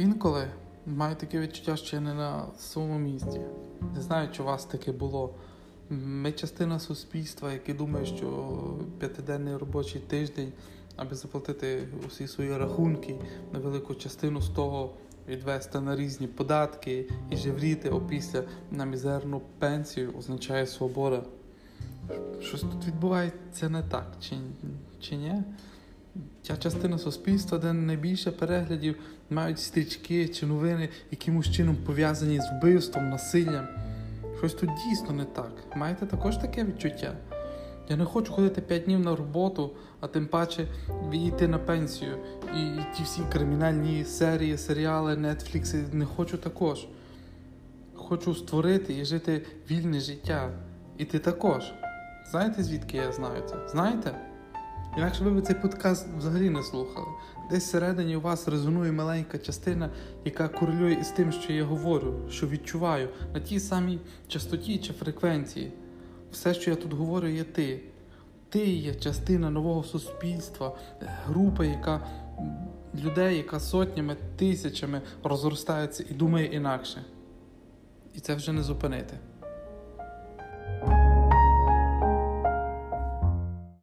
інколи маю таке відчуття, що я не на своєму місці. Не знаю, чи у вас таке було. Ми частина суспільства, яке думає, що п'ятиденний робочий тиждень, аби заплатити усі свої рахунки, на велику частину з того відвести на різні податки і жевріти опісля на мізерну пенсію, означає свобода. Щось тут відбувається не так, чи, чи ні? Ця частина суспільства, де найбільше переглядів мають стрічки чи новини, якимось чином пов'язані з вбивством, насиллям. Щось тут дійсно не так. Маєте також таке відчуття? Я не хочу ходити 5 днів на роботу, а тим паче йти на пенсію. І ті всі кримінальні серії, серіали, Netflix не хочу також. Хочу створити і жити вільне життя. І ти також. Знаєте, звідки я знаю це? Знаєте? Інакше ви б цей подкаст взагалі не слухали. Десь всередині у вас резонує маленька частина, яка корелює із тим, що я говорю, що відчуваю на тій самій частоті чи фреквенції. Все, що я тут говорю, є ти. Ти є частина нового суспільства, група, яка людей, яка сотнями, тисячами розростається і думає інакше. І це вже не зупинити.